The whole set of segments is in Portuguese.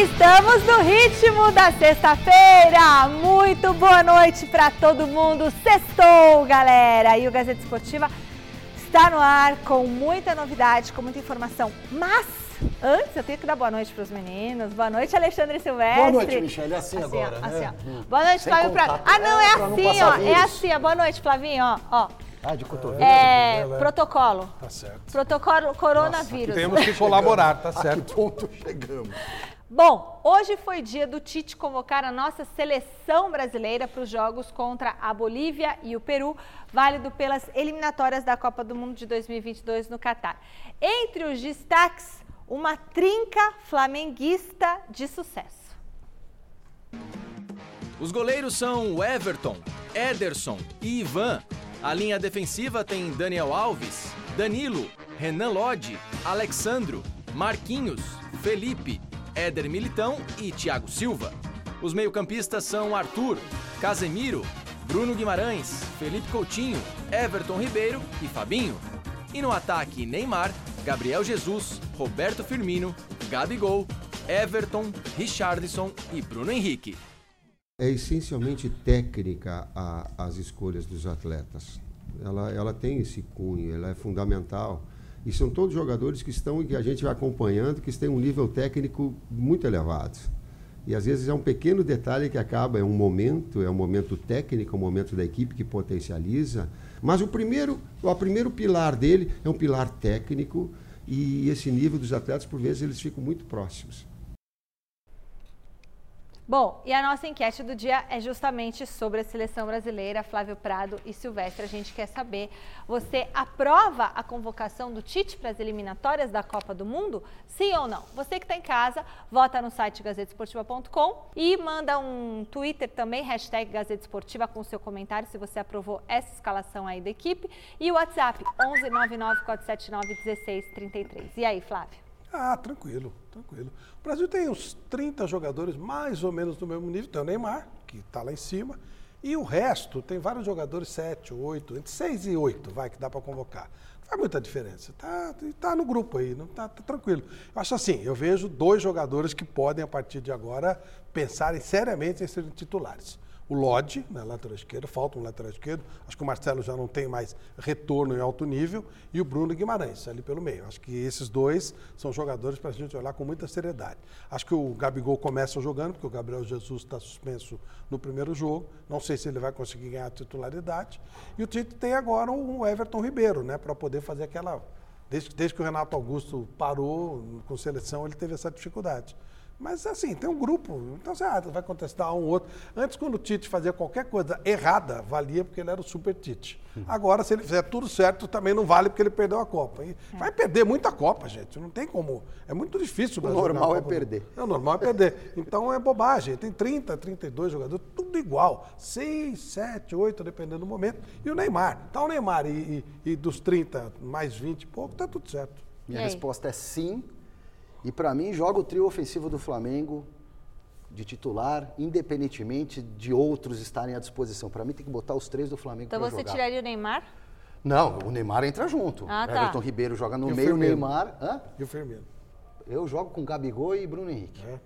Estamos no ritmo da sexta-feira. Muito boa noite para todo mundo. Sextou, galera. E o Gazeta Esportiva está no ar com muita novidade, com muita informação. Mas antes eu tenho que dar boa noite para os meninos. Boa noite, Alexandre Silvestre. Boa noite, Michelle. É assim, assim agora, ó, né? assim, ó. Boa noite, Sem Flávio Prado. Ah, não, é é, pra não assim, passar ó. É vírus. assim, ó. Boa noite, Flavinho, ó. ó. Ah, de cotovelo. É, né? protocolo. Tá certo. Protocolo coronavírus. Temos que colaborar, tá A que certo? ponto chegamos? Bom, hoje foi dia do Tite convocar a nossa seleção brasileira para os jogos contra a Bolívia e o Peru, válido pelas eliminatórias da Copa do Mundo de 2022 no Catar. Entre os destaques, uma trinca flamenguista de sucesso. Os goleiros são Everton, Ederson e Ivan. A linha defensiva tem Daniel Alves, Danilo, Renan Lodge, Alexandro, Marquinhos, Felipe, Éder Militão e Thiago Silva. Os meio-campistas são Arthur, Casemiro, Bruno Guimarães, Felipe Coutinho, Everton Ribeiro e Fabinho. E no ataque, Neymar, Gabriel Jesus, Roberto Firmino, Gabigol, Everton, Richardson e Bruno Henrique. É essencialmente técnica a- as escolhas dos atletas. Ela, ela tem esse cunho, ela é fundamental. E são todos jogadores que estão e que a gente vai acompanhando, que têm um nível técnico muito elevado. E às vezes é um pequeno detalhe que acaba, é um momento, é um momento técnico, é um momento da equipe que potencializa. Mas o primeiro, o primeiro pilar dele é um pilar técnico e esse nível dos atletas, por vezes, eles ficam muito próximos. Bom, e a nossa enquete do dia é justamente sobre a seleção brasileira, Flávio Prado e Silvestre. A gente quer saber, você aprova a convocação do Tite para as eliminatórias da Copa do Mundo? Sim ou não? Você que está em casa, vota no site gazetesportiva.com e manda um Twitter também, hashtag Gazeta Esportiva, com seu comentário se você aprovou essa escalação aí da equipe. E o WhatsApp, 11 99 479 1633. E aí, Flávio? Ah, tranquilo, tranquilo. O Brasil tem uns 30 jogadores mais ou menos do mesmo nível. Tem o Neymar, que está lá em cima. E o resto, tem vários jogadores, 7, 8, entre 6 e 8, vai, que dá para convocar. Não faz muita diferença. Tá, tá no grupo aí, não tá, tá tranquilo. Eu acho assim, eu vejo dois jogadores que podem, a partir de agora, pensarem seriamente em serem titulares. O Lodge, na lateral esquerda, falta um lateral esquerdo. Acho que o Marcelo já não tem mais retorno em alto nível. E o Bruno Guimarães, ali pelo meio. Acho que esses dois são jogadores para a gente olhar com muita seriedade. Acho que o Gabigol começa jogando, porque o Gabriel Jesus está suspenso no primeiro jogo. Não sei se ele vai conseguir ganhar a titularidade. E o Tite tem agora o Everton Ribeiro, né, para poder fazer aquela. Desde, desde que o Renato Augusto parou com seleção, ele teve essa dificuldade. Mas assim, tem um grupo, então você ah, vai contestar um ou outro. Antes, quando o Tite fazia qualquer coisa errada, valia porque ele era o super Tite. Agora, se ele fizer tudo certo, também não vale porque ele perdeu a Copa. E vai perder muita Copa, gente. Não tem como. É muito difícil. O Brasil ganhar normal é perder. É, o normal é perder. Então é bobagem. Tem 30, 32 jogadores, tudo igual. 6, 7, 8, dependendo do momento. E o Neymar. Tá o Neymar e, e- e dos 30 mais 20 e pouco, tá tudo certo. Minha E resposta é sim. E para mim, joga o trio ofensivo do Flamengo de titular, independentemente de outros estarem à disposição. Para mim, tem que botar os três do Flamengo Então para você jogar. tiraria o Neymar? Não, o Neymar entra junto. Ah, tá. Everton Ribeiro joga no E meio, o? Neymar. Hã? E o Firmino. Eu jogo com Gabigol e Bruno Henrique. É.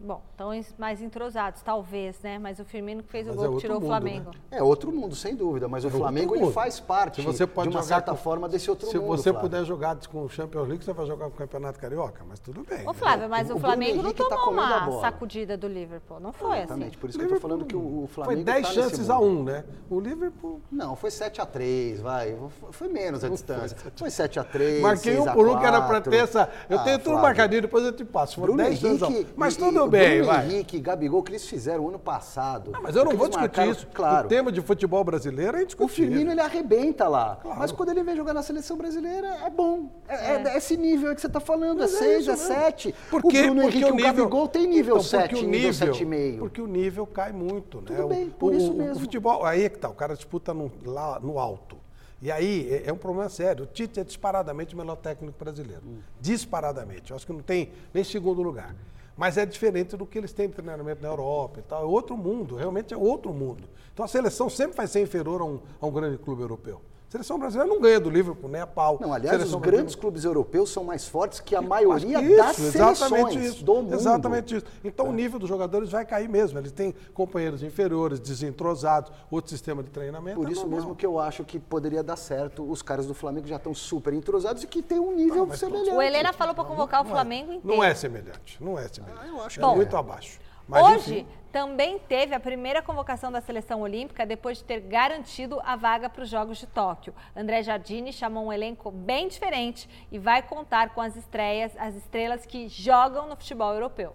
Bom, estão mais entrosados, talvez, né? Mas o Firmino que fez o Mas gol é que tirou o mundo, Flamengo. É outro mundo, sem dúvida, mas o outro Flamengo ele faz parte Se você pode de uma certa com- forma desse outro Se mundo. você Flávio. puder jogar com o Champions League, você vai jogar com o Campeonato Carioca, mas tudo bem. Ô né? Flávio, mas o o, Flamengo não tá tomou a uma sacudida do Liverpool, não foi Exatamente, assim. por isso que eu tô falando que o, o Flamengo Foi 10 tá chances a mundo. 1, né? O Liverpool. Não, foi 7x3, vai. Foi- Foi menos a distância. Foi 7x3. Marquei um por um que era pra ter essa. Eu tenho tudo marcadinho, depois eu te passo. Foram Bruno 10 chances a 1. Henrique. Mas e- tudo bem, Bruno vai. Henrique Gabigol que eles fizeram ano passado. Não, mas eu não O vou discutir marcaram, isso. Claro. O tema de futebol brasileiro é O indiscutível. Firmino ele arrebenta lá. Claro. Mas quando ele vem jogar na seleção brasileira, é bom. É, é esse nível que você está falando, Mas é é 6, isso é mesmo. 7. Por o? Bruno Porque Henrique o e o Gabigol tem nível Então, porque 7, o nível nível 7,5. Porque o nível cai muito, né? Tudo O- bem, por o, isso o- mesmo. O futebol, aí é que tá, o cara disputa no- lá no alto. E aí é, é um problema sério. O Tite é disparadamente o melhor técnico brasileiro. Hum. Disparadamente. Eu acho que não tem nem segundo lugar. Mas é diferente do que eles têm de treinamento na Europa e tal. É outro mundo, realmente é outro mundo. Então a seleção sempre vai ser inferior a um, a um grande clube europeu. A seleção brasileira não ganha do Liverpool nem a pau. Não, aliás, Seleção os grandes clubes europeus são mais fortes que a Acho maioria que das isso, seleções exatamente isso, do mundo. Exatamente isso. Então o nível dos jogadores vai cair mesmo. Eles têm companheiros inferiores, desentrosados, outro sistema de treinamento. Por é isso normal. mesmo que eu acho que poderia dar certo. Os caras do Flamengo já estão super entrosados e que tem um nível mas semelhante. O Helena falou para convocar o Flamengo inteiro. Não é semelhante, não é semelhante. eu acho é que é. muito abaixo. Mas, Hoje enfim, também teve a primeira convocação da seleção olímpica depois de ter garantido a vaga para os Jogos de Tóquio. André Jardini chamou um elenco bem diferente e vai contar com as estreias, as estrelas que jogam no futebol europeu.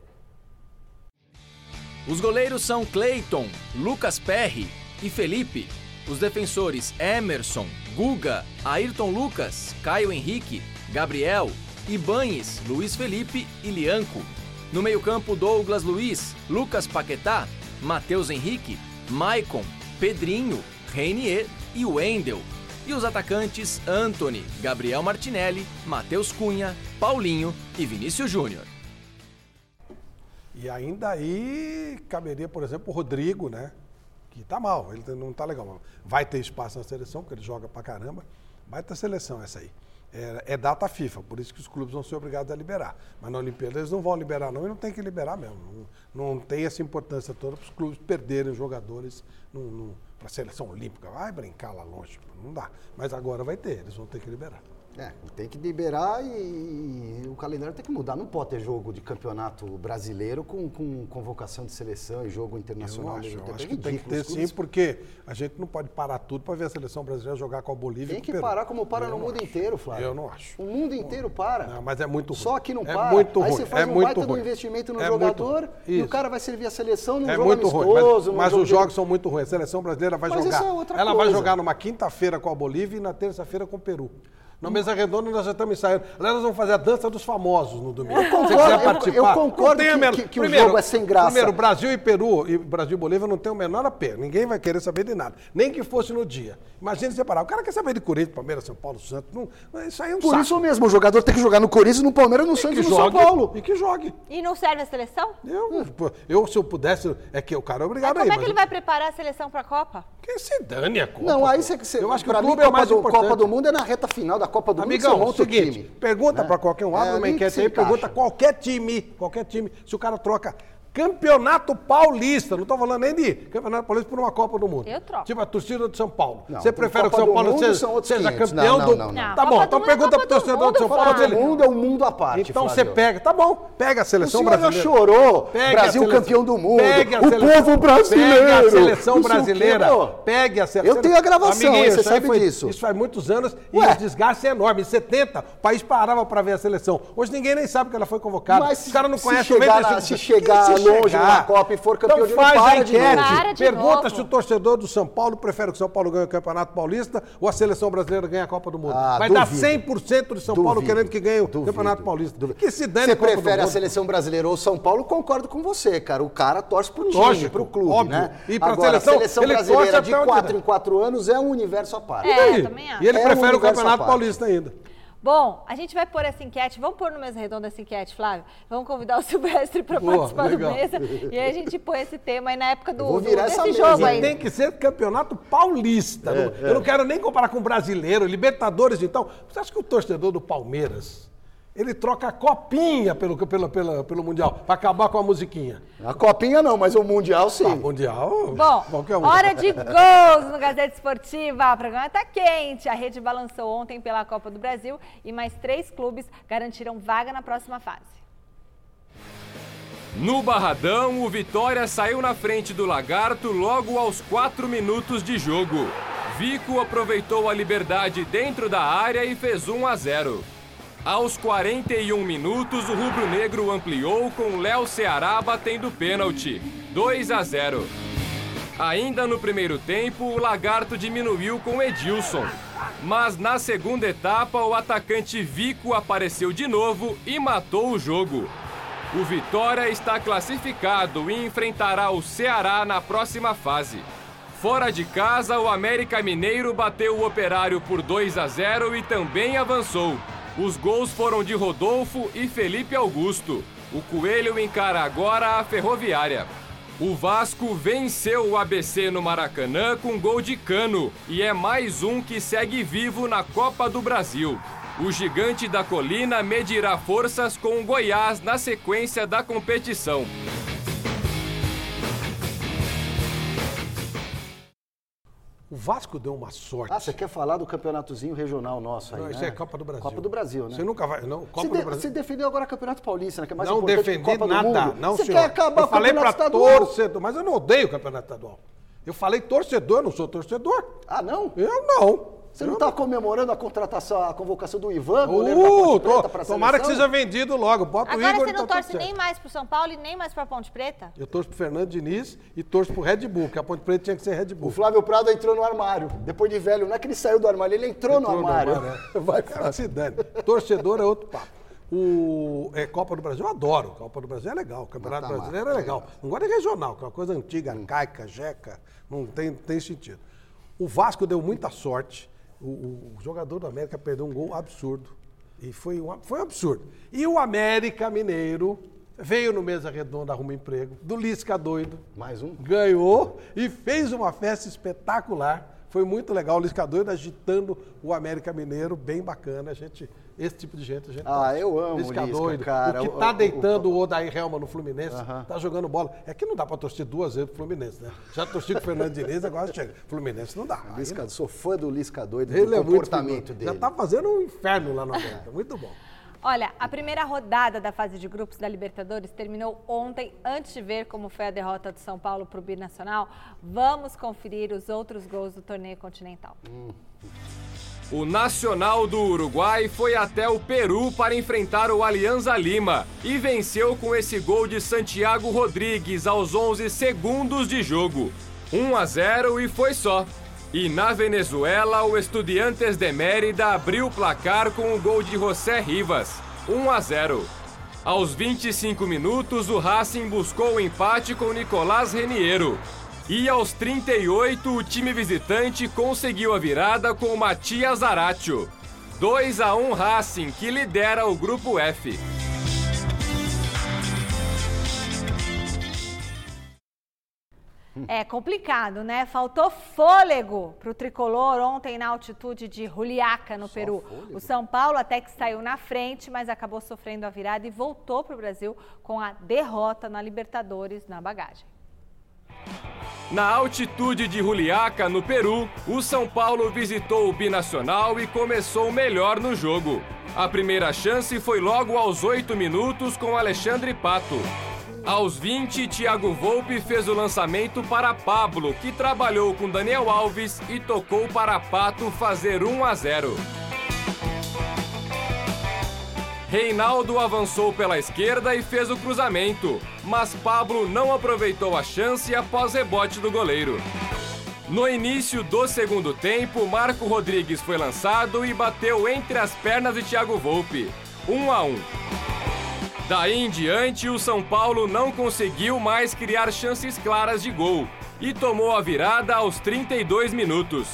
Os goleiros são Clayton, Lucas Perry e Felipe. Os defensores Emerson, Guga, Ayrton Lucas, Caio Henrique, Gabriel, Ibanes, Luiz Felipe e Lianco. No meio-campo, Douglas Luiz, Lucas Paquetá, Matheus Henrique, Maicon, Pedrinho, Reinier e Wendel. E os atacantes Anthony, Gabriel Martinelli, Matheus Cunha, Paulinho e Vinícius Júnior. E ainda aí caberia, por exemplo, o Rodrigo, né? Que tá mal, ele não tá legal. Vai ter espaço na seleção, porque ele joga pra caramba. Vai ter seleção essa aí. É, é data FIFA, por isso que os clubes vão ser obrigados a liberar. Mas na Olimpíada eles não vão liberar, não, e não tem que liberar mesmo. Não, não tem essa importância toda para os clubes perderem jogadores para a seleção olímpica. Vai brincar lá longe, pô, não dá. Mas agora vai ter, eles vão ter que liberar. É, tem que liberar e, o calendário tem que mudar. Não pode ter jogo de campeonato brasileiro com, com convocação de seleção e jogo Eu internacional. ao acho, eu acho É que tem que ter sim, porque a gente não pode parar tudo para ver a seleção brasileira jogar com a Bolívia Tem e que parar como para Eu no mundo acho. inteiro, Flávio. Eu não acho. O mundo inteiro para. Não, mas é muito ruim. Só que não É para. muito Aí ruim, você faz é um muito baita do ruim. investimento no É muito jogador ruim. e o cara vai servir a seleção num É jogo muito ruim, amistoso. mas, num mas jogo os de- jogos são muito ruins. A seleção brasileira vai Mas jogar. isso é outra ela vai coisa. jogar numa quinta-feira com a Bolívia e na terça-feira com o Peru. Na mesa redonda nós já estamos ensaiando. Aliás, nós vamos fazer a dança dos famosos no domingo. Você concordo, quiser eu- participar, eu concordo que- menor- que- que o jogo é sem graça. Primeiro, Brasil e Peru, e Brasil e Bolívia não tem o menor apelo. Ninguém vai querer saber de nada. Nem que fosse no dia. Imagina separar. O cara quer saber de Corinthians, Palmeiras, São Paulo, Santos. Não, isso aí é um Por saco. isso mesmo, o jogador tem que jogar no Corinthians, no Palmeiras, no E Santos e no São jogue, Paulo. E que jogue. E não serve a seleção? Eu, eu, se eu pudesse, é que o cara é Mas obrigado como aí. é que mas ele vai preparar a seleção para a Copa? Que se dane a Copa. Não, aí você, você Eu acho que o pra mim, é o Copa, mais do, importante. Copa do Mundo é na reta final da Copa do Amigão, Mundo, você monta o seguinte, time. pergunta né? pra qualquer um, abre É uma enquete aí, pergunta qualquer time, qualquer time, se o cara troca Campeonato Paulista, não tô falando nem de Campeonato Paulista por uma Copa do Mundo. Eu troco. Tipo a torcida do São Paulo. Não, Você prefere que o Copa São do Paulo Mundo seja, seja 500. campeão Não, do... não, não, não. Tá Copa bom, do então Mundo é pergunta Copa pro do torcedor Mundo, do São Paulo Copa ele... do Mundo é um mundo à parte, Então você Flávio. pega, tá bom, pega a O seleção já brasileira. chorou, Pega Brasil seleção- campeão do mundo, Pega a o povo brasileiro. Pega a seleção o brasileira. Pegue a seleção. Eu tenho a gravação, Amiguinho, você sabe foi- disso. Isso faz muitos anos e Ué. o desgaste é enorme. Em 70, o país parava para ver a seleção. Hoje ninguém nem sabe que ela foi convocada. Mas Os caras não conhecem chegar o meio se chegar longe numa Copa e for campeão então de faz para a enquete. Para de Pergunta novo. se o torcedor do São Paulo prefere que o São Paulo ganhe o Campeonato Paulista ou a seleção brasileira ganhe a Copa do Mundo. Ah, Vai dar duvido. 100% de São Paulo Duvido. querendo que ganhe o Duvido. Campeonato Paulista. Duvido. Que se dane Você prefere a seleção brasileira ou São Paulo? Concordo com você, cara. O cara torce pro time, Lógico, pro clube, óbvio. né? E pra Agora, seleção, a seleção brasileira de onde 4 der. em 4 anos é um universo à parte. É, E. E ele É prefere o Campeonato. Paulista ainda. Bom, a gente vai pôr essa enquete. Vamos pôr no mesa redonda essa enquete, Flávio? Vamos convidar o Silvestre para participar legal. do mesa. E aí a gente põe esse tema aí na época do, do- virar desse jogo hein? aí. Tem que ser campeonato paulista. Não- Eu não quero nem comparar com brasileiro, Libertadores, então. Você acha que o torcedor do Palmeiras, ele troca a copinha pelo, pelo, pelo, pelo Mundial, para acabar com a musiquinha? A copinha não, mas o Mundial sim. Ah, mundial, Bom, qualquer um. hora de gols no Gazeta Esportiva. O programa tá quente. A rede balançou ontem pela Copa do Brasil e mais três clubes garantiram vaga na próxima fase. No Barradão, o Vitória saiu na frente do Lagarto logo aos 4 minutos de jogo. Vico aproveitou a liberdade dentro da área e fez 1 a 0. Aos 41 minutos, o rubro-negro ampliou com Léo Ceará batendo pênalti, 2 a 0. Ainda no primeiro tempo, o Lagarto diminuiu com Edilson. Mas na segunda etapa, o atacante Vico apareceu de novo e matou o jogo. O Vitória está classificado e enfrentará o Ceará na próxima fase. Fora de casa, o América Mineiro bateu o Operário por 2 a 0 e também avançou. Os gols foram de Rodolfo e Felipe Augusto. O Coelho encara agora a Ferroviária. O Vasco venceu o ABC no Maracanã com gol de cano e é mais um que segue vivo na Copa do Brasil. O gigante da colina medirá forças com o Goiás na sequência da competição. O Vasco deu uma sorte. Ah, você quer falar do campeonatozinho regional nosso aí, Não, isso né? é Copa do Brasil. Copa do Brasil, né? Você nunca vai. Não, Copa Você, do Brasil. você defendeu agora o Campeonato Paulista, né? Que é mais não importante defendi Copa do nada. Mundo. Não, você senhor. quer acabar eu o falei pra Campeonato Estadual? torcedor, mas eu não odeio o campeonato estadual. Eu falei torcedor, eu não sou torcedor. Ah, não? Eu não. Você não está comemorando a contratação, a convocação do Ivan, goleiro Uh, da Ponte tô- Preta, tomara que seja vendido logo. Bota o Agora Igor você não tá tudo torce certo. nem mais pro São Paulo e nem mais pra Ponte Preta? Eu torço pro Fernando Diniz e torço pro Red Bull, que a Ponte Preta tinha que ser Red Bull. O Flávio Prado entrou no armário. Depois de velho, não é que ele saiu do armário, ele entrou, no Entrou no armário. armário, é. Vai, Cara, se dane. Torcedor é outro papo. O é, Copa do Brasil, eu adoro. Copa do Brasil é legal. O Campeonato Mata-mata, Brasileiro é legal. Não gosto de regional, que é uma coisa antiga, arcaica, jeca. Não tem, tem sentido. O Vasco deu muita sorte. O, o- jogador do América perdeu um gol absurdo. E foi um, foi um absurdo. E o América Mineiro veio no Mesa Redonda arruma emprego, do Lisca doido. Mais um? Ganhou e fez uma festa espetacular. Foi muito legal. O Lisca doido agitando o América Mineiro, bem bacana. A gente, esse tipo de gente, a gente. Ah, torce. eu amo o Lisca Lisca, doido. cara. O que O- tá o- deitando o Odair Helma no Fluminense, Aham. tá jogando bola. É que não dá pra torcer duas vezes pro Fluminense, né? Já torci com o Fernando Diniz, agora chega. Fluminense não dá. Lisca, sou fã do Lisca doido, Ele do é muito comportamento figura. dele. Já tá fazendo um inferno lá no América. Muito bom. Olha, a primeira rodada da fase de grupos da Libertadores terminou ontem. Antes de ver como foi a derrota do São Paulo para o Binacional, vamos conferir os outros gols do torneio continental. O Nacional do Uruguai foi até o Peru para enfrentar o Alianza Lima e venceu com esse gol de Santiago Rodrigues aos 11 segundos de jogo. 1 a 0 e foi só. E na Venezuela, o Estudiantes de Mérida abriu o placar com o gol de José Rivas. 1 a 0. Aos 25 minutos, o Racing buscou o empate com Nicolás Reniero. E aos 38, o time visitante conseguiu a virada com o Matias Aratio. 2 a 1 Racing, que lidera o grupo F. É complicado, né? Faltou fôlego para o tricolor ontem na altitude de Juliaca, no Peru. O São Paulo até que saiu na frente, mas acabou sofrendo a virada e voltou para o Brasil com a derrota na Libertadores na bagagem. Na altitude de Juliaca, no Peru, o São Paulo visitou o Binacional e começou melhor no jogo. A primeira chance foi logo aos 8 minutos com Alexandre Pato. Aos 20, Thiago Volpe fez o lançamento para Pablo, que trabalhou com Daniel Alves e tocou para Pato fazer 1 a 0. Reinaldo avançou pela esquerda e fez o cruzamento, mas Pablo não aproveitou a chance após rebote do goleiro. No início do segundo tempo, Marco Rodrigues foi lançado e bateu entre as pernas de Thiago Volpe. 1 a 1. Daí em diante, o São Paulo não conseguiu mais criar chances claras de gol e tomou a virada aos 32 minutos.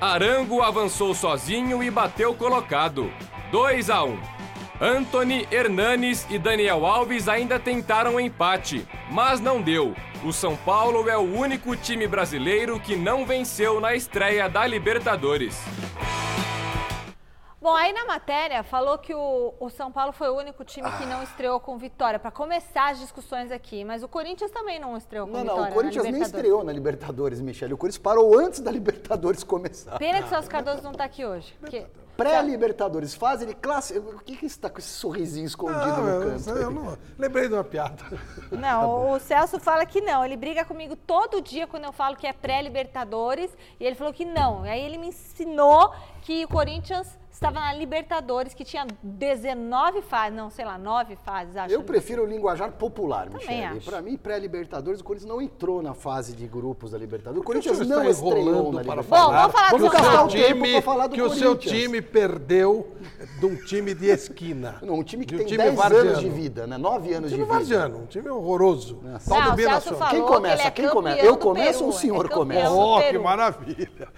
Arango avançou sozinho e bateu colocado. 2 a 1. Anthony, Hernanes e Daniel Alves ainda tentaram empate, mas não deu. O São Paulo é o único time brasileiro que não venceu na estreia da Libertadores. Bom, aí na matéria falou que o, o São Paulo foi o único time que não estreou com vitória, para começar as discussões aqui. Mas o Corinthians também não estreou com Não, vitória. não, o Corinthians nem estreou na Libertadores, Michele. O Corinthians parou antes da Libertadores começar. Pena que o Celso Cardoso não está aqui hoje. Porque... Pré-Libertadores, fase de classe. O que que está com esse sorrisinho escondido Não, no eu, canto? eu não- lembrei de uma piada. Não, o Celso fala que não. Ele briga comigo todo dia quando eu falo que é pré-Libertadores. E ele falou que não. E aí ele me ensinou que o Corinthians estava na Libertadores, que tinha 19 fases, não, sei lá, 9 fases, acho. Eu prefiro o linguajar popular, Michele. Para mim, pré-Libertadores, o Corinthians não entrou na fase de grupos da Libertadores. O Corinthians não está estreou enrolando na para Libertadores. Bom, vamos falar que do o São seu Paulo. time, pra falar do que o seu time perdeu de um time de esquina. Não, um time que De tem 10 anos de vida, né? 9 Um anos de time vida. varziano, um time horroroso. Tal Não, do o Celso Binacional. falou Quem que começa? ele é Quem começa? Eu começo Peru, ou o senhor é começa? Oh, que maravilha!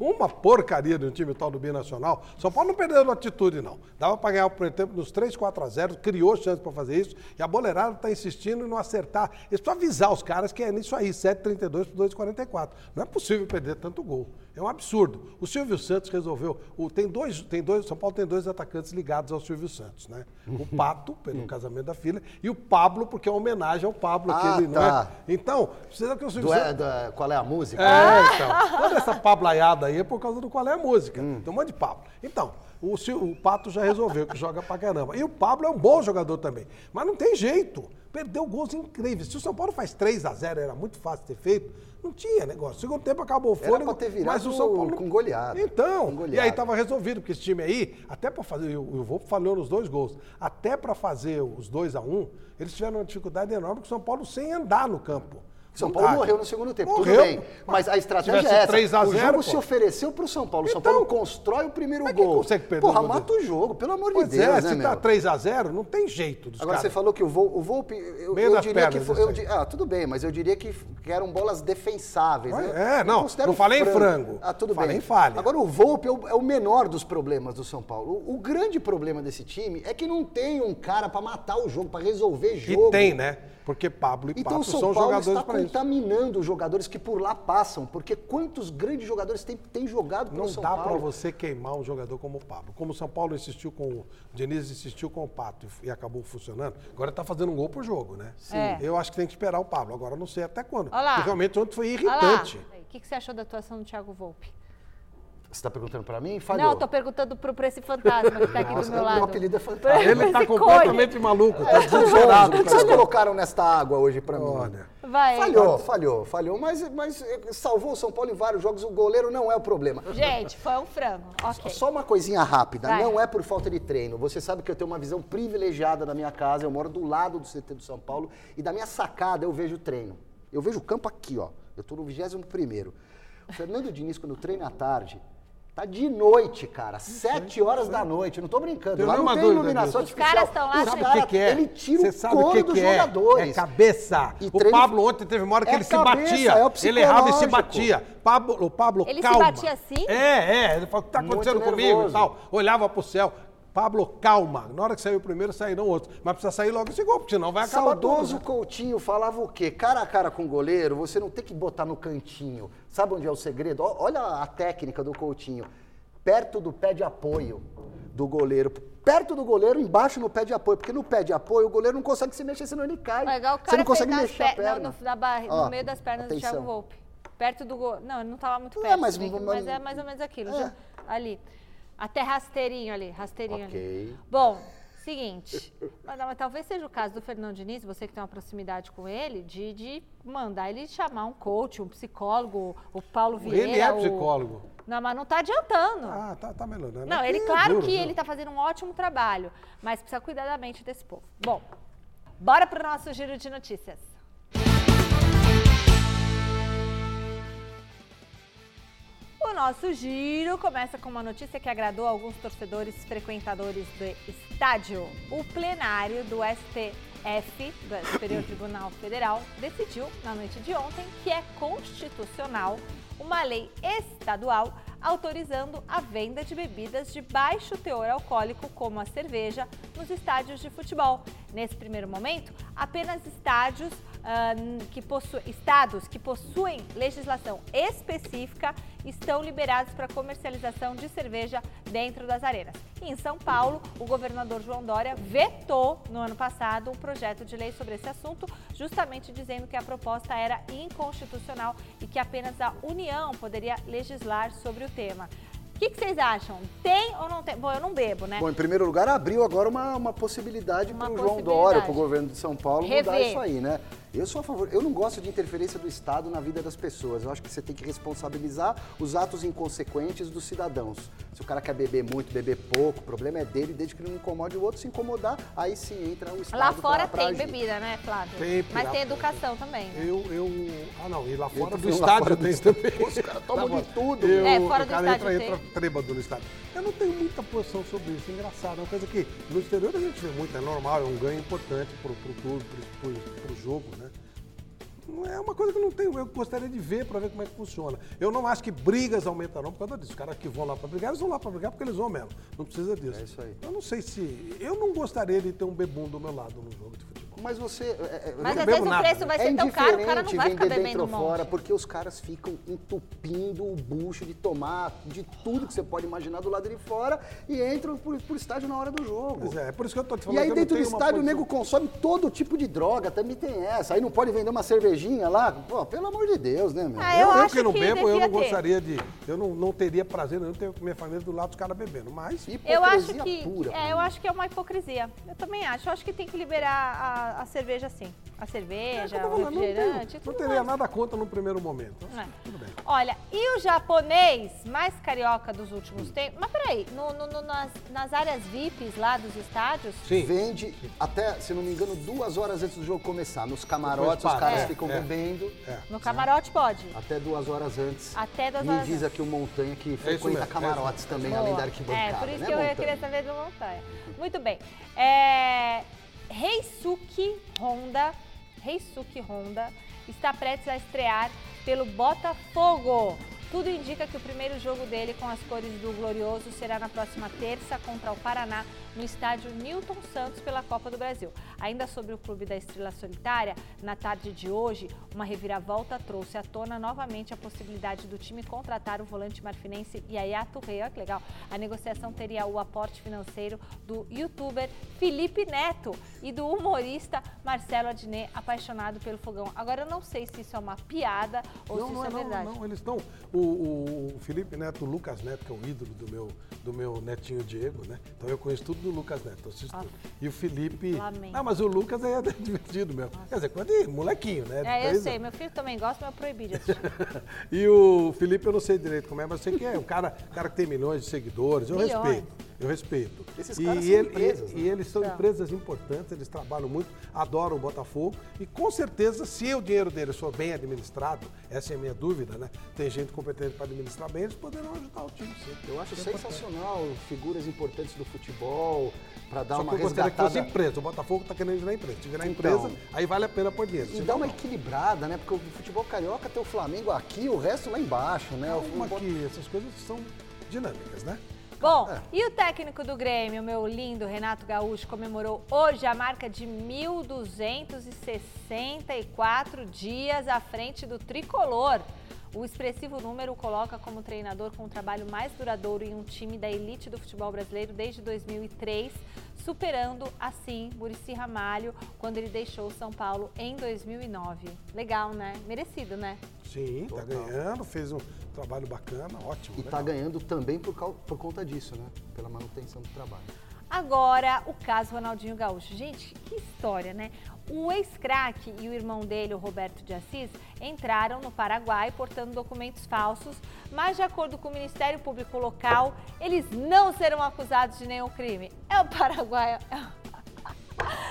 Uma porcaria de um time tal do Binacional. Só São Paulo não perdeu na atitude, não. Dava para ganhar o primeiro tempo nos 3, 4 a 0, criou chance para fazer isso, e a boleirada está insistindo em não acertar. Eles precisam avisar os caras que é nisso aí, 7,32 por 2,44. Não é possível perder tanto gol. É um absurdo. O Silvio Santos resolveu. O, tem dois, tem dois, São Paulo tem dois atacantes ligados ao Silvio Santos, né? O Pato, pelo casamento da filha, e o Pablo, porque é uma homenagem ao Pablo, Ah, aquele, não tá. é? Então, precisa que o Silvio Do- Santos. da- qual é a música? É, então. Toda essa pablaiada aí é por causa do qual é a música. Tem um monte de Pablo. Então, o, o Pato já resolveu que joga pra caramba. E o Pablo é um bom jogador também. Mas não tem jeito. Perdeu gols incríveis. Se o São Paulo faz 3 a 0 era muito fácil ter feito. Não tinha negócio. Segundo tempo acabou o fôlego. ter virado mas o São Paulo com goleada. Então, Com e goleada. aí tava resolvido, porque esse time aí, até para fazer, o Volpe falhou nos dois gols, até para fazer os 2 a 1 um, eles tiveram uma dificuldade enorme com o São Paulo sem andar no campo. São Paulo morreu no segundo tempo, Morreu. tudo bem. Mas a estratégia é essa. 3 a o 0, jogo pô. se ofereceu pro São Paulo. O São Então, Paulo constrói o primeiro mas quem gol. consegue perder Porra, gol mata o jogo, pelo amor Pois de Deus, é, né, se meu? tá 3 a 0 não tem jeito Agora, você falou que o, Vol, o Volpe, eu, eu diria que foi, eu ah, tudo bem, mas eu diria que, eram bolas defensáveis. Mas né? é, não, não falei em frango. Ah, tudo Falei bem. em falha. Agora, o Volpe é o, é o menor dos problemas do São Paulo. O, o grande problema desse time é que não tem um cara pra matar o jogo, pra resolver jogo. E tem, né? Porque Pablo e Então Pato São são Paulo jogadores está para isso. contaminando os jogadores que por lá passam, porque quantos grandes jogadores tem, tem jogado pelo Não São dá Paulo? para você queimar um jogador como o Pablo. Como o São Paulo insistiu com o Diniz insistiu com o Pato e, acabou funcionando, agora está fazendo um gol por jogo, né? É. Eu acho que tem que esperar o Pablo. Agora eu não sei até quando. Porque realmente ontem foi irritante. O que, que você achou da atuação do Thiago Volpe? Você está perguntando para mim? Falhou. Não, eu tô perguntando pro, pra esse fantasma que tá aqui Nossa, do meu lado. apelido é fantasma. Ele está completamente maluco, está O que desesperado. vocês colocaram nesta água hoje para mim? Olha. Vai. Falhou, falhou, falhou, mas, mas salvou o São Paulo em vários jogos. O goleiro não é o problema. Gente, foi um frango. Ok. Só uma coisinha rápida, Vai. não é por falta de treino. Você sabe que eu tenho uma visão privilegiada da minha casa, eu moro do lado do CT do São Paulo e da minha sacada eu vejo o treino. Eu vejo o campo aqui, ó. Eu tô no 21 primeiro. O Fernando Diniz, quando treina à tarde, tá de noite, cara. Sete horas da noite. Eu não tô brincando. Tenho Lá não tem dúvida iluminação. Os artificial. caras estão lá, Os sabe o que, que é? Ele tira Você o sabe couro que, dos que é? jogadores. É cabeça. E o treino- Pablo ontem teve uma hora que É ele se cabeça, batia. é o ele errava e se batia. Pablo, o Pablo, Ele se calma. batia assim? É, é. Ele falou, o que tá acontecendo comigo e tal. Olhava pro céu. Pablo, calma. Na hora que saiu o primeiro, saíram outros. Mas precisa sair logo esse gol, porque senão vai acabar Saudoso tudo. né? Coutinho falava o quê? Cara a cara com o goleiro, você não tem que botar no cantinho. Sabe onde é o segredo? Olha a técnica do Coutinho. Perto do pé de apoio do goleiro. Perto do goleiro, embaixo no pé de apoio. Porque no pé de apoio o goleiro não consegue se mexer, senão ele cai. Legal, o cara você não consegue mexer a per- perna. não, no, na barri- Ó, no meio das pernas do atenção. Thiago Volpe. Perto do gol. Não, ele não estava muito É, perto. mas- bem que- mas- mas é mais ou menos aquilo. É. já- ali. Até rasteirinho ali, rasteirinho Ok. ali. Bom, seguinte. mas, mas talvez seja o caso do Fernando Diniz, você que tem uma proximidade com ele, de, de mandar ele chamar um coach, um psicólogo, o Paulo Vieira. Ele é o- psicólogo. Não, mas não está adiantando. Ah, tá, tá melhorando. Não, É ele, é claro duro, que viu? ele está fazendo um ótimo trabalho, mas precisa cuidar da mente desse povo. Bom, bora pro nosso giro de notícias. O nosso giro começa com uma notícia que agradou alguns torcedores frequentadores do estádio. O plenário do STF, do Superior Tribunal Federal, decidiu na noite de ontem que é constitucional uma lei estadual autorizando a venda de bebidas de baixo teor alcoólico, como a cerveja, nos estádios de futebol. Nesse primeiro momento, apenas estádios ah, que possu- estados que possuem legislação específica estão liberados para comercialização de cerveja dentro das arenas. E em São Paulo, o governador João Dória vetou no ano passado um projeto de lei sobre esse assunto, justamente dizendo que a proposta era inconstitucional e que apenas a União poderia legislar sobre o tema. O que, que vocês acham? Tem ou não tem? Bom, eu não bebo, né? Bom, em primeiro lugar, abriu agora uma, uma possibilidade para o João. Dória, para o governo de São Paulo, mudar Rever. isso aí, né? Eu sou a favor, eu não gosto de interferência do Estado na vida das pessoas. Eu acho que você tem que responsabilizar os atos inconsequentes dos cidadãos. Se o cara quer beber muito, beber pouco, o problema é dele, desde que ele não incomode o outro, se incomodar, aí sim entra o Estado Lá fora pra- pra tem agir. bebida, né, Flávio? Tem, Mas lá tem educação também. né? Eu, eu. Ah, não, e lá fora tô do estádio tem também. Os caras tomam Tá de tudo. Eu, É, fora o do cara estádio entra, tem. entra trêbado no estádio. Eu não tenho muita posição sobre isso, engraçado. É uma coisa que no exterior a gente vê muito, é normal, é um ganho importante pro, pro clube, pro, pro, pro jogo, né? É uma coisa que eu não tenho, eu gostaria de ver para ver como é que funciona. Eu não acho que brigas aumentarão por causa disso. Os caras que vão lá para brigar, eles vão lá para brigar porque eles vão mesmo. Não precisa disso. É isso aí. Eu não sei se. Eu não gostaria de ter um bebum do meu lado no jogo de. Mas você. é, é, Mas não às vezes o nada, preço né? vai é ser tão caro, o cara não vai ficar bebendo dentro um fora, monte. porque os caras ficam entupindo o bucho de tomar de tudo que você pode imaginar do lado de fora e entram por, por estádio na hora do jogo. Pois é, é por isso que eu tô te falando E aí eu não dentro do estádio o nego consome todo tipo de droga, também tem essa. Aí não pode vender uma cervejinha lá. Pô, pelo amor de Deus, né, meu? Ah, eu acho que não que bebo, eu não ter. gostaria de. Eu não, não teria prazer nenhum ter minha família do lado dos caras bebendo. Mas. Eu acho Hipocrisia que pura, é, eu acho que é uma hipocrisia. Eu também acho. Eu acho que tem que liberar a, a cerveja sim. A É, cerveja, eu tô o falando, não, tenho- refrigerante, não teria mais. nada contra no primeiro momento. É. Tudo bem. Olha, e o japonês mais carioca dos últimos tempos? Mas peraí, no- no- no- nas, nas áreas VIPs lá dos estádios, Sim. Vende até, se não me engano, duas horas antes do jogo começar. Nos camarotes, os caras É, ficam é. bebendo. É. no camarote pode. Até duas horas antes. Até duas Me horas diz antes. aqui o Montanha que isso frequenta camarotes é também, Boa. além da arquibancada, É, por isso né, que eu Montanha? queria saber do Montanha. Muito bem. É, Reisuke Honda, Reisuke Honda está prestes a estrear pelo Botafogo. Tudo indica que o primeiro jogo dele com as cores do Glorioso será na próxima terça contra o Paraná, no estádio Newton Santos pela Copa do Brasil. Ainda sobre o Clube da Estrela Solitária, na tarde de hoje, uma reviravolta trouxe à tona novamente a possibilidade do time contratar o volante marfinense Yaya Touré. Olha que legal. A negociação teria o aporte financeiro do youtuber Felipe Neto e do humorista Marcelo Adnet, apaixonado pelo fogão. Agora eu não sei se isso é uma piada ou Não, se não isso é, é não, verdade. não, eles estão. O, o- Felipe Neto, o Lucas Neto, que é o ídolo do meu, do meu netinho Diego, né? Então eu conheço tudo do Lucas Neto, eu assisto Ah. tudo. E o Felipe. Lamento. Não, mas o Lucas é divertido mesmo. Quer dizer, quando é molequinho, né? É, eu sei, meu filho também gosta, mas eu proibi de assistir. E o Felipe, eu não sei direito como é, mas eu sei que é um cara, cara que tem milhões de seguidores. Eu Milhões. respeito. Eu respeito. Esses e, caras são ele- empresas, e- né? e eles são São. empresas importantes, eles trabalham muito, adoram o Botafogo. E com certeza, se o dinheiro deles for bem administrado, essa é a minha dúvida, né? Tem gente competente para administrar bem, eles poderão ajudar o time, sim. Eu acho é importante. sensacional figuras importantes do futebol para dar Só uma que eu gostaria que fosse resgatada. empresa. O Botafogo está querendo virar empresa. Se virar Então. empresa, aí vale a pena pôr dinheiro. E Se dá uma não. equilibrada, né? Porque o futebol carioca tem o Flamengo aqui, o resto lá embaixo, né? O Calma futebol- que essas coisas são dinâmicas, né? Bom, É. e o técnico do Grêmio, meu lindo Renato Gaúcho, comemorou hoje a marca de 1.264 dias à frente do tricolor. O expressivo número o coloca como treinador com o trabalho mais duradouro em um time da elite do futebol brasileiro desde 2003, superando assim Murici Ramalho quando ele deixou o São Paulo em 2009. Legal, né? Merecido, né? Sim, tá ganhando, fez um trabalho bacana, ótimo. E tá legal. ganhando também por, por conta disso, né? Pela manutenção do trabalho. Agora, o caso Ronaldinho Gaúcho. Gente, que história, né? O ex-craque e o irmão dele, o Roberto de Assis, entraram no Paraguai portando documentos falsos, mas de acordo com o Ministério Público local, eles não serão acusados de nenhum crime. É o Paraguai.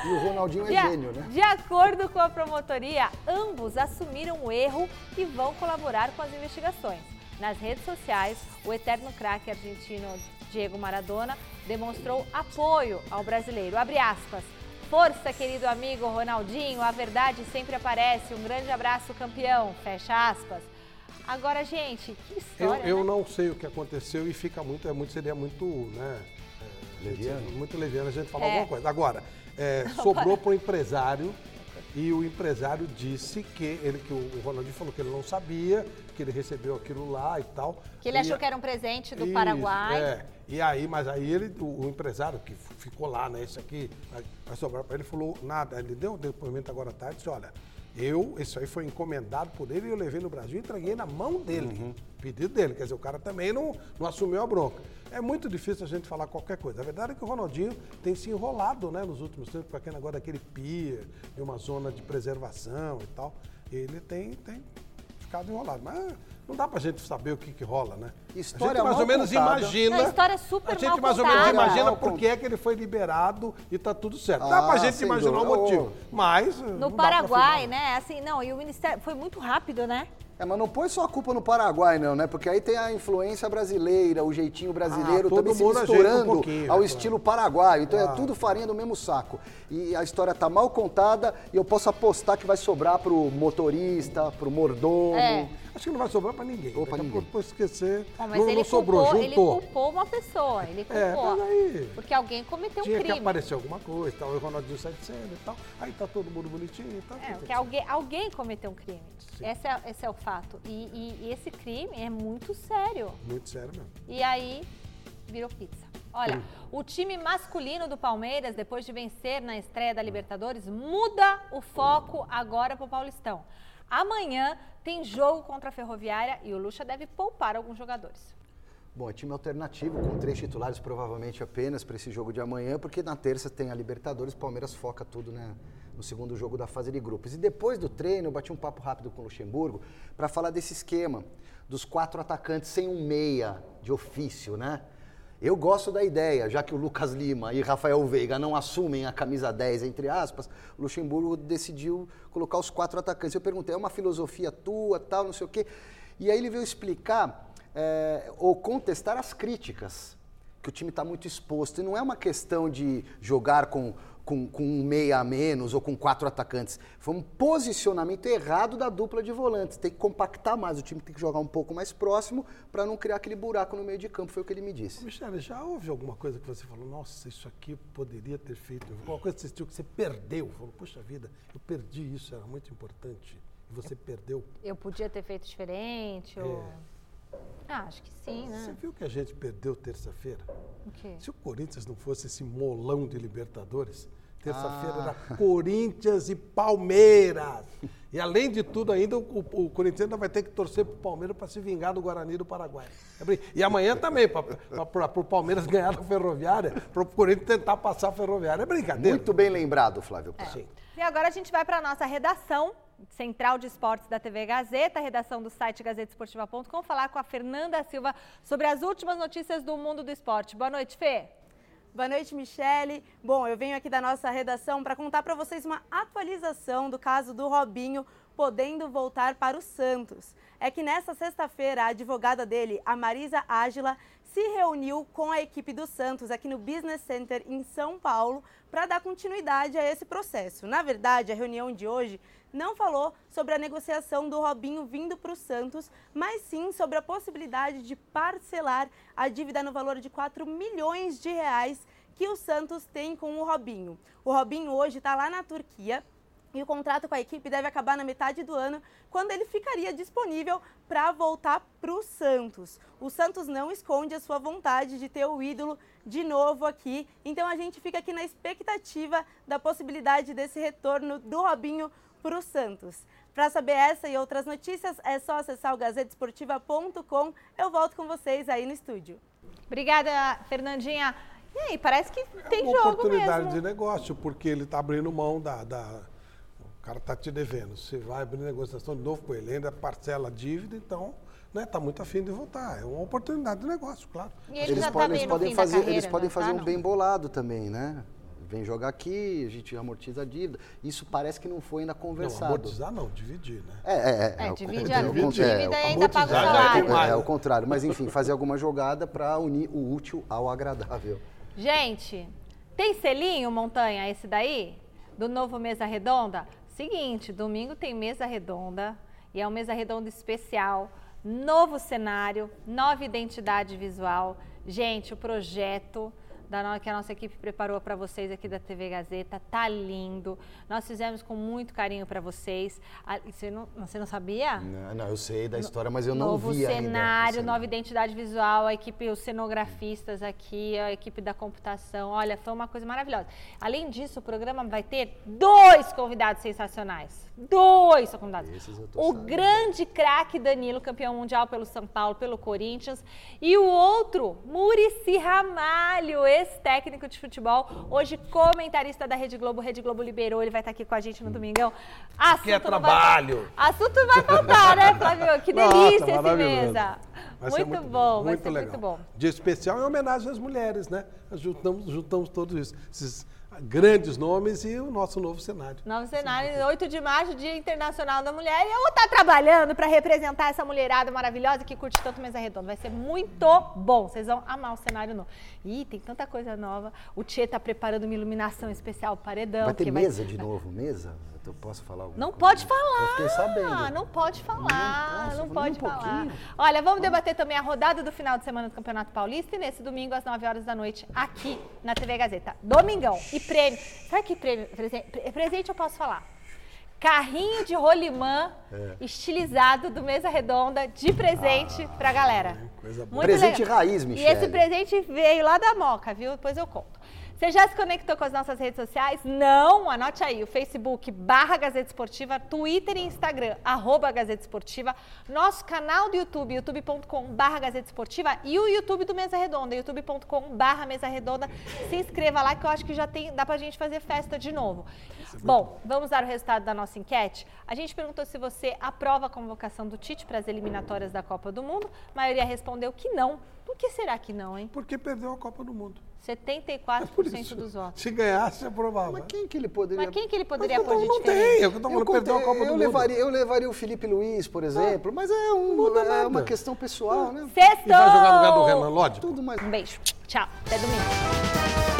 E o Ronaldinho é De, a- gênio, né? de acordo com a promotoria, ambos assumiram o erro e vão colaborar com as investigações. Nas redes sociais, o eterno craque argentino Diego Maradona demonstrou apoio ao brasileiro. Abre aspas. Força, querido amigo Ronaldinho, a verdade sempre aparece. Um grande abraço, campeão. Fecha aspas. Agora, gente, que Eu, história, eu né? não sei o que aconteceu e fica muito, é muito seria muito, né? é, Leviano. Muito leviano a gente falar É. alguma coisa. Agora, é, sobrou para o empresário e o empresário disse que ele que o Ronaldinho falou que ele não sabia, que ele recebeu aquilo lá e tal. Que ele E- achou que era um presente do Paraguai. É. E aí, mas aí ele, o, o empresário que ficou lá, né? Esse aqui vai, sobrar para ele, falou nada. Ele deu um depoimento agora à tarde disse, olha, eu, isso aí foi encomendado por ele e eu levei no Brasil e entreguei na mão dele. Pedido dele. Quer dizer, o cara também não, não assumiu a bronca. É muito difícil a gente falar qualquer coisa. A verdade é que o Ronaldinho tem se enrolado, né, nos últimos tempos, com aquele negócio daquele pia, de uma zona de preservação e tal. Ele tem, tem enrolado. Mas não dá pra gente saber o que, que rola, né? História a gente mais ou menos contada. imagina. Não, história super A gente mais ou menos contada. imagina por que é que ele foi liberado e tá tudo certo. Dá Ah, pra gente imaginar o dúvida. motivo. Ô. Mas. No Paraguai, né? Assim, não, e o Ministério. Foi muito rápido, né? É, mas não põe só a culpa no Paraguai, não, né? Porque aí tem a influência brasileira, o jeitinho brasileiro Ah, todo também se um misturando pouquinho, ao né, estilo paraguaio. Então é tudo farinha do mesmo saco. E a história tá mal contada e eu posso apostar que vai sobrar pro motorista, pro mordomo. É. Acho que não vai sobrar pra ninguém. Ou pra Daqui a ninguém. Depois esquecer, Bom, mas não, ele, não sobrou, culpou, ele juntou. culpou uma pessoa, ele culpou. É, mas aí- Porque alguém cometeu um Tinha que crime. aparecer alguma coisa, tal, o Ronaldinho sai de cena e tal. Aí tá todo mundo bonitinho e tal. É, porque alguém, alguém cometeu um crime. Esse é, esse é o fato. E, e- e esse crime é muito sério. Muito sério mesmo. E aí, virou pizza. Olha, o time masculino do Palmeiras, depois de vencer na estreia da Libertadores, muda o foco agora para o Paulistão. Amanhã tem jogo contra a Ferroviária e o Lucha deve poupar alguns jogadores. Bom, é time alternativo, com três titulares provavelmente apenas para esse jogo de amanhã, porque na terça tem a Libertadores, Palmeiras foca tudo né, no segundo jogo da fase de grupos. E depois do treino, eu bati um papo rápido com o Luxemburgo para falar desse esquema, dos quatro atacantes sem um meia de ofício, né? Eu gosto da ideia, já que o Lucas Lima e Rafael Veiga não assumem a camisa 10, entre aspas, o Luxemburgo decidiu colocar os quatro atacantes. Eu perguntei, é uma filosofia tua, tal, não sei o quê. E aí ele veio explicar é, ou contestar as críticas, que o time está muito exposto. E não é uma questão de jogar com, com, com um meia a menos ou com quatro atacantes. Foi um posicionamento errado da dupla de volantes. Tem que compactar mais, o time tem que jogar um pouco mais próximo para não criar aquele buraco no meio de campo, foi o que ele me disse. Michele, já houve alguma coisa que você falou, nossa, isso aqui eu poderia ter feito? Alguma coisa que você sentiu que você perdeu? Falou, puxa vida, eu perdi isso, era muito importante. E você perdeu. Eu podia ter feito diferente? Ou... Ah, acho que sim, Você né? viu que a gente perdeu terça-feira? O quê? Se o Corinthians não fosse esse molão de Libertadores, terça-feira Ah. era Corinthians e Palmeiras. E além de tudo, ainda o, o Corinthians ainda vai ter que torcer pro Palmeiras para se vingar do Guarani do Paraguai. É E amanhã também, para o Palmeiras ganhar da Ferroviária, para o Corinthians tentar passar a Ferroviária. É brincadeira. Muito bem lembrado, Flávio. Sim. E agora a gente vai para a nossa redação central de esportes da TV Gazeta, redação do site gazetesportiva.com, falar com a Fernanda Silva sobre as últimas notícias do mundo do esporte. Boa noite, Fê. Boa noite, Michele. Bom, eu venho aqui da nossa redação para contar para vocês uma atualização do caso do Robinho podendo voltar para o Santos. É que nesta sexta-feira, a advogada dele, a Marisa Ágila, se reuniu com a equipe do Santos aqui no Business Center em São Paulo para dar continuidade a esse processo. Na verdade, a reunião de hoje não falou sobre a negociação do Robinho vindo para o Santos, mas sim sobre a possibilidade de parcelar a dívida no valor de 4 milhões de reais que o Santos tem com o Robinho. O Robinho hoje está lá na Turquia e o contrato com a equipe deve acabar na metade do ano, quando ele ficaria disponível para voltar para o Santos. O Santos não esconde a sua vontade de ter o ídolo de novo aqui, então a gente fica aqui na expectativa da possibilidade desse retorno do Robinho para o Santos. Para saber essa e outras notícias, é só acessar o gazetesportiva.com. Eu volto com vocês aí no estúdio. Obrigada, Fernandinha. E aí, parece que tem uma jogo oportunidade mesmo. de negócio, porque ele está abrindo mão da, da- cara está te devendo. Você vai abrir negociação de novo com ele, ainda parcela a dívida, então né, tá muito afim de voltar. É uma oportunidade de negócio, claro. E ele Eles já tá podem, meio eles no podem fim fazer, carreira, eles podem não fazer tá, um não? bem bolado também, né? Vem jogar aqui, a gente amortiza a dívida. Isso parece que não foi ainda Não, conversado. amortizar não, dividir, né? É, é, é. É, divide é, a dívida é, e o- ainda paga o é salário. demais. É, o contrário. Mas enfim, fazer alguma jogada para unir o útil ao agradável. Gente, tem selinho, Montanha, esse daí? Do novo Mesa Redonda? Seguinte, domingo tem Mesa Redonda e é uma Mesa Redonda especial. Novo cenário, nova identidade visual. Gente, o projeto da que a nossa equipe preparou para vocês aqui da TV Gazeta tá lindo. Nós fizemos com muito carinho para vocês. Ah, Você não, você não sabia? Não, não, eu sei da história, mas eu não novo vi ainda. cenário, esse- nova identidade visual, a equipe, os cenografistas aqui, a equipe da computação. Olha, foi uma coisa maravilhosa. Além disso, o programa vai ter dois convidados sensacionais. Dois convidados. O sabendo. grande craque Danilo, campeão mundial pelo São Paulo, pelo Corinthians. E o outro, Murici Ramalho, ex-técnico de futebol, hoje comentarista da Rede Globo. Rede Globo liberou, ele vai estar aqui com a gente no Domingão. Assunto é não vai- trabalho. Assunto vai faltar, né, Flávio? Que Nossa, delícia esse maravilhoso. mesa. Vai ser Muito, bom, vai muito ser legal. muito bom. Dia especial em homenagem às mulheres, né? Juntamos, juntamos todos isso. Esses, grandes nomes e o nosso novo cenário. Novo cenário, 8 de março, Dia Internacional da Mulher. E eu vou estar trabalhando para representar essa mulherada maravilhosa que curte tanto Mesa Redonda. Vai ser muito bom. Vocês vão amar o cenário novo. Ih, tem tanta coisa nova. O Tchê tá preparando uma iluminação especial, paredão. Vai ter mesa de novo, mesa? Eu posso falar alguma Não coisa? pode falar. Eu fiquei sabendo. Não pode falar. Nossa, não pode um falar. Olha, vamos debater também a rodada do final de semana do Campeonato Paulista e nesse domingo às 9 horas da noite aqui na TV Gazeta. Domingão. E prêmio. Sabe que prêmio? Presente, presente eu posso falar. Carrinho de rolimã É. estilizado do Mesa Redonda de presente pra galera. coisa boa. Muito Presente legal. raiz, E Michele. esse presente veio lá da Moca, viu? Depois eu conto. Você já se conectou com as nossas redes sociais? Não? Anote aí, o Facebook, barra Gazeta Esportiva, Twitter e Instagram, arroba Gazeta Esportiva, nosso canal do YouTube, youtube.com barra Gazeta Esportiva e o YouTube do Mesa Redonda, youtube.com barra Mesa Redonda. Se inscreva lá que eu acho que já tem, dá pra gente fazer festa de novo. Bom, vamos dar o resultado da nossa enquete. A gente perguntou se você aprova a convocação do Tite para as eliminatórias da Copa do Mundo. A maioria respondeu que não. Por que será que não, hein? Porque perdeu a Copa do Mundo. 74% Por isso, dos votos. Se ganhasse, aprovava. Mas quem que ele poderia... Mas quem que ele poderia Mas pôr de não tem, é eu tô Eu, perdeu a contei- Copa do eu Mundo. levaria, eu levaria o Felipe Luiz, por exemplo, mas é, um, muda é uma questão pessoal, né? Sextou! E vai jogar no lugar do Renan Lodge? Tudo mais... Um beijo. Tchau. Até domingo.